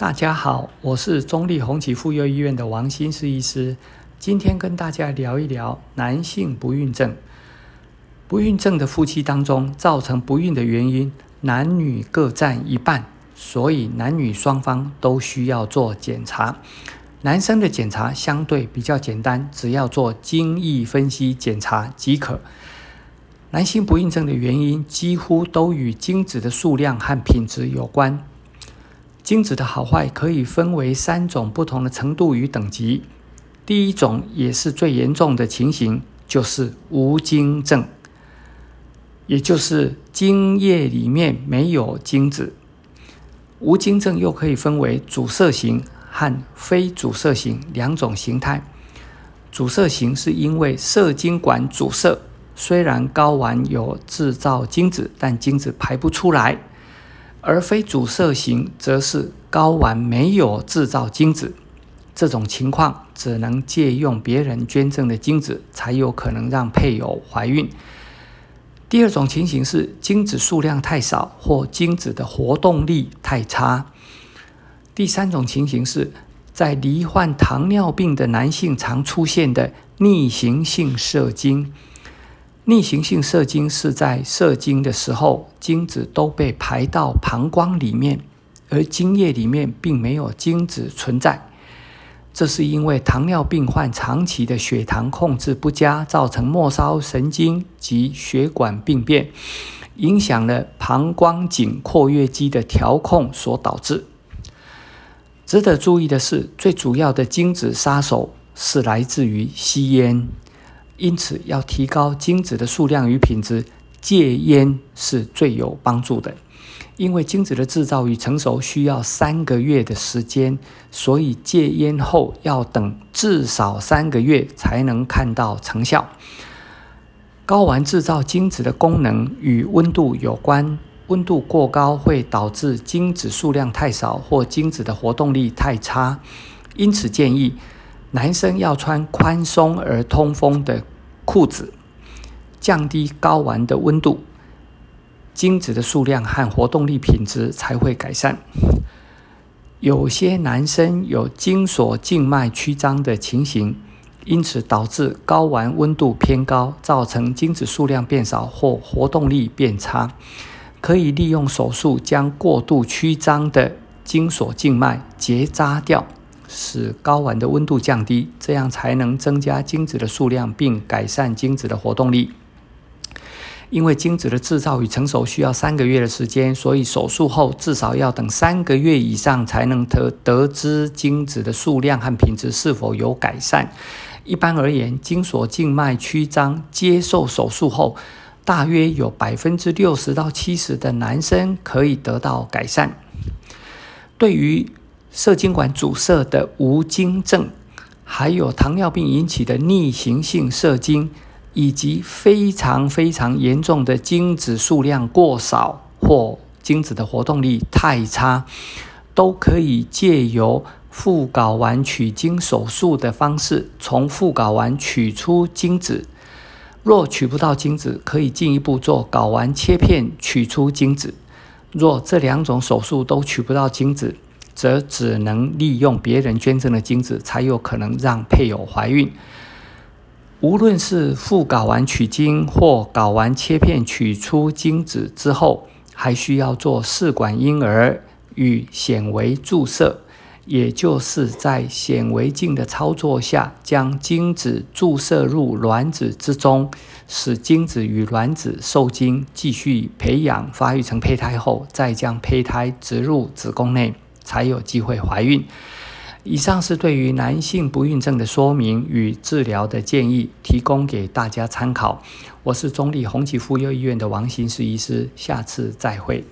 大家好，我是中立红旗妇幼医院的王新思医师。今天跟大家聊一聊男性不孕症。不孕症的夫妻当中，造成不孕的原因，男女各占一半，所以男女双方都需要做检查。男生的检查相对比较简单，只要做精液分析检查即可。男性不孕症的原因几乎都与精子的数量和品质有关。精子的好坏可以分为三种不同的程度与等级。第一种也是最严重的情形，就是无精症，也就是精液里面没有精子。无精症又可以分为阻塞型和非阻塞型两种形态。阻塞型是因为射精管阻塞，虽然睾丸有制造精子，但精子排不出来。而非阻塞型则是睾丸没有制造精子，这种情况只能借用别人捐赠的精子，才有可能让配偶怀孕。第二种情形是精子数量太少或精子的活动力太差。第三种情形是在罹患糖尿病的男性常出现的逆行性射精。逆行性射精是在射精的时候，精子都被排到膀胱里面，而精液里面并没有精子存在。这是因为糖尿病患长期的血糖控制不佳，造成末梢神经及血管病变，影响了膀胱颈括约肌的调控所导致。值得注意的是，最主要的精子杀手是来自于吸烟。因此，要提高精子的数量与品质，戒烟是最有帮助的。因为精子的制造与成熟需要三个月的时间，所以戒烟后要等至少三个月才能看到成效。睾丸制造精子的功能与温度有关，温度过高会导致精子数量太少或精子的活动力太差。因此，建议男生要穿宽松而通风的。裤子降低睾丸的温度，精子的数量和活动力品质才会改善。有些男生有精索静脉曲张的情形，因此导致睾丸温度偏高，造成精子数量变少或活动力变差。可以利用手术将过度曲张的精索静脉结扎掉。使睾丸的温度降低，这样才能增加精子的数量，并改善精子的活动力。因为精子的制造与成熟需要三个月的时间，所以手术后至少要等三个月以上才能得得知精子的数量和品质是否有改善。一般而言，精索静脉曲张接受手术后，大约有百分之六十到七十的男生可以得到改善。对于射精管阻塞的无精症，还有糖尿病引起的逆行性射精，以及非常非常严重的精子数量过少或精子的活动力太差，都可以借由副睾丸取精手术的方式，从副睾丸取出精子。若取不到精子，可以进一步做睾丸切片取出精子。若这两种手术都取不到精子，则只能利用别人捐赠的精子，才有可能让配偶怀孕。无论是副睾丸取精或睾丸切片取出精子之后，还需要做试管婴儿与显微注射，也就是在显微镜的操作下，将精子注射入卵子之中，使精子与卵子受精，继续培养发育成胚胎后，再将胚胎植入子宫内。才有机会怀孕。以上是对于男性不孕症的说明与治疗的建议，提供给大家参考。我是中立红旗妇幼医院的王行实医师，下次再会。